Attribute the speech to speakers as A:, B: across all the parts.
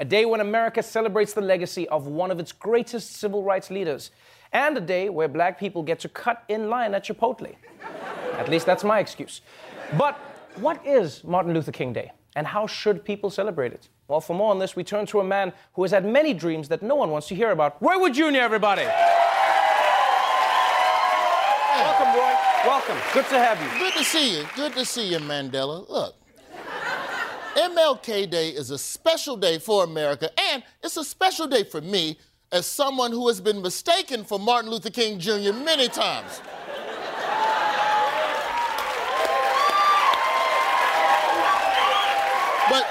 A: a day when America celebrates the legacy of one of its greatest civil rights leaders, and a day where black people get to cut in line at Chipotle. At least that's my excuse. But what is Martin Luther King Day, and how should people celebrate it? Well, for more on this, we turn to a man who has had many dreams that no one wants to hear about. Roy Wood Jr., everybody. Welcome, Roy. Welcome. Good to have you.
B: Good to see you. Good to see you, Mandela. Look, MLK Day is a special day for America, and it's a special day for me as someone who has been mistaken for Martin Luther King Jr. many times. But,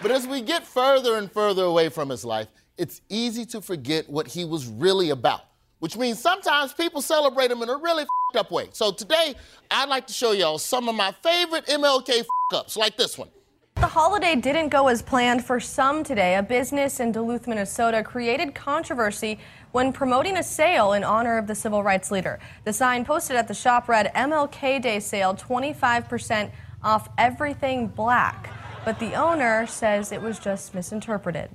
B: but as we get further and further away from his life, it's easy to forget what he was really about, which means sometimes people celebrate him in a really up way. So today, I'd like to show y'all some of my favorite MLK ups, like this one.
C: The holiday didn't go as planned for some today. A business in Duluth, Minnesota created controversy when promoting a sale in honor of the civil rights leader. The sign posted at the shop read MLK Day sale 25% off everything black. But the owner says it was just misinterpreted.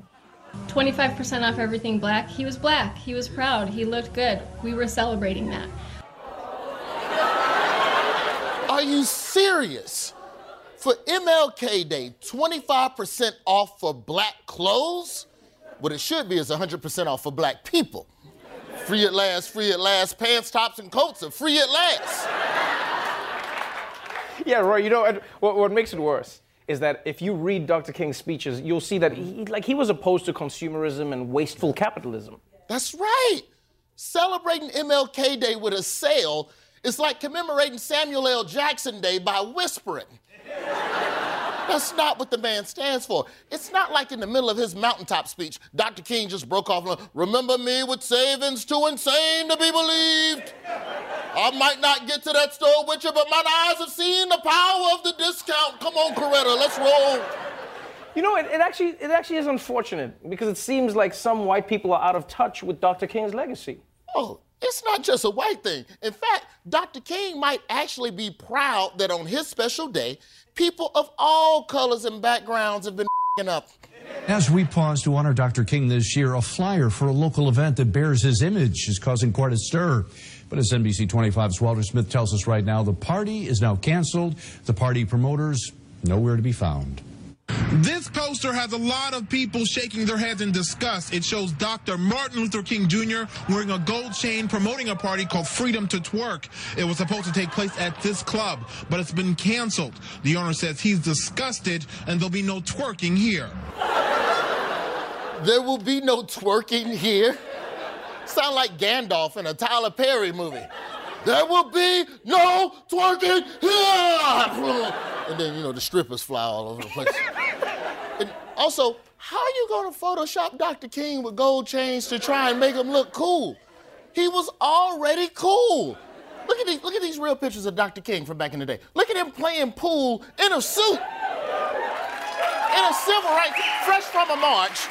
D: 25% off everything black. He was black. He was proud. He looked good. We were celebrating that.
B: Are you serious? For MLK Day, 25% off for black clothes? What it should be is 100% off for black people. Free at last, free at last. Pants, tops, and coats are free at last.
A: Yeah, Roy, you know what, what makes it worse is that if you read Dr. King's speeches, you'll see that he, like, he was opposed to consumerism and wasteful capitalism.
B: That's right. Celebrating MLK Day with a sale is like commemorating Samuel L. Jackson Day by whispering. That's not what the man stands for. It's not like in the middle of his mountaintop speech, Dr. King just broke off, and, remember me with savings too insane to be believed. I might not get to that store with you, but my eyes have seen the power of the discount. Come on, Coretta, let's roll.
A: You know, it, it, actually it actually is unfortunate because it seems like some white people are out of touch with Dr. King's legacy.
B: Oh, it's not just a white thing. In fact, Dr. King might actually be proud that on his special day, people of all colors and backgrounds have been up.
E: As we pause to honor Dr. King this year, a flyer for a local event that bears his image is causing quite a stir. But as NBC 25's Walter Smith tells us right now, the party is now canceled. The party promoters nowhere to be found.
F: This poster has a lot of people shaking their heads in disgust. It shows Dr. Martin Luther King Jr. wearing a gold chain promoting a party called Freedom to Twerk. It was supposed to take place at this club, but it's been canceled. The owner says he's disgusted and there'll be no twerking here.
B: There will be no twerking here. Sound like Gandalf in a Tyler Perry movie. There will be no twerking here. And then, you know, the strippers fly all over the place. Also, how are you going to Photoshop Dr. King with gold chains to try and make him look cool? He was already cool. Look at these, look at these real pictures of Dr. King from back in the day. Look at him playing pool in a suit. In a civil rights, fresh from a march.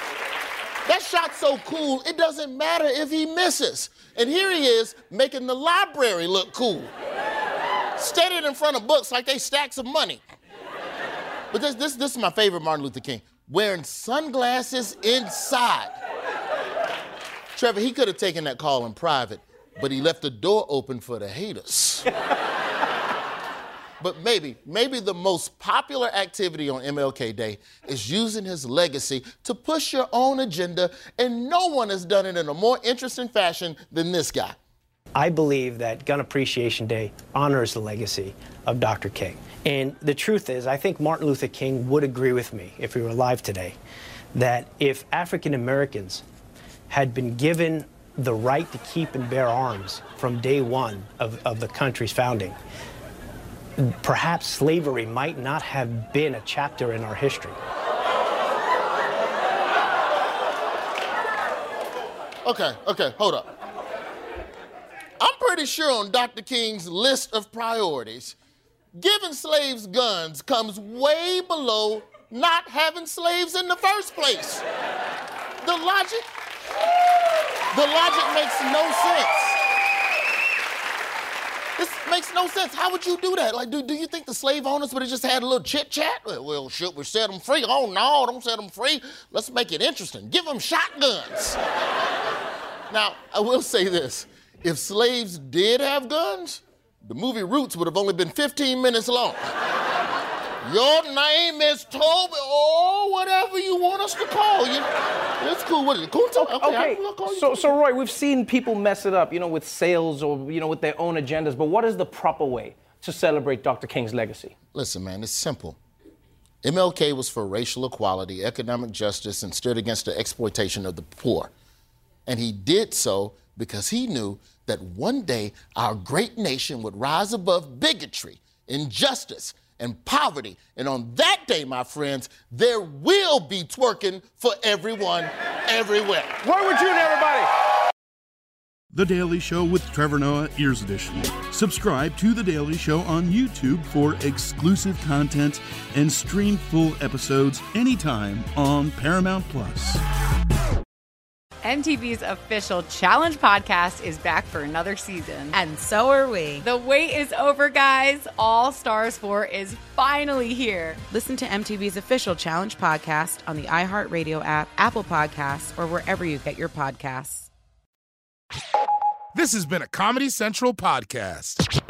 B: That shot's so cool, it doesn't matter if he misses. And here he is making the library look cool. Standing in front of books like they stacks of money. But this, this, this is my favorite Martin Luther King. Wearing sunglasses inside. Trevor, he could have taken that call in private, but he left the door open for the haters. but maybe, maybe the most popular activity on MLK Day is using his legacy to push your own agenda, and no one has done it in a more interesting fashion than this guy.
G: I believe that Gun Appreciation Day honors the legacy of Dr. King. And the truth is, I think Martin Luther King would agree with me if he were alive today that if African Americans had been given the right to keep and bear arms from day one of, of the country's founding, perhaps slavery might not have been a chapter in our history.
B: Okay, okay, hold up. I'm pretty sure on Dr. King's list of priorities, giving slaves guns comes way below not having slaves in the first place. The logic, the logic makes no sense. This makes no sense. How would you do that? Like, do, do you think the slave owners would have just had a little chit chat? Well, should we set them free? Oh, no, don't set them free. Let's make it interesting. Give them shotguns. now, I will say this if slaves did have guns, the movie Roots would have only been 15 minutes long. Your name is Toby, or whatever you want us to call you. It's cool. What is it? Cool. Okay.
A: Okay,
B: call
A: so, so Roy, we've seen people mess it up, you know, with sales or, you know, with their own agendas, but what is the proper way to celebrate Dr. King's legacy?
B: Listen, man, it's simple. MLK was for racial equality, economic justice, and stood against the exploitation of the poor. And he did so because he knew that one day our great nation would rise above bigotry, injustice, and poverty. And on that day, my friends, there will be twerking for everyone, everywhere.
A: Where would you and everybody.
H: The Daily Show with Trevor Noah, Ears Edition. Subscribe to The Daily Show on YouTube for exclusive content and stream full episodes anytime on Paramount Plus.
I: MTV's official Challenge podcast is back for another season.
J: And so are we.
I: The wait is over, guys. All Stars 4 is finally here.
J: Listen to MTV's official Challenge podcast on the iHeartRadio app, Apple Podcasts, or wherever you get your podcasts.
K: This has been a Comedy Central podcast.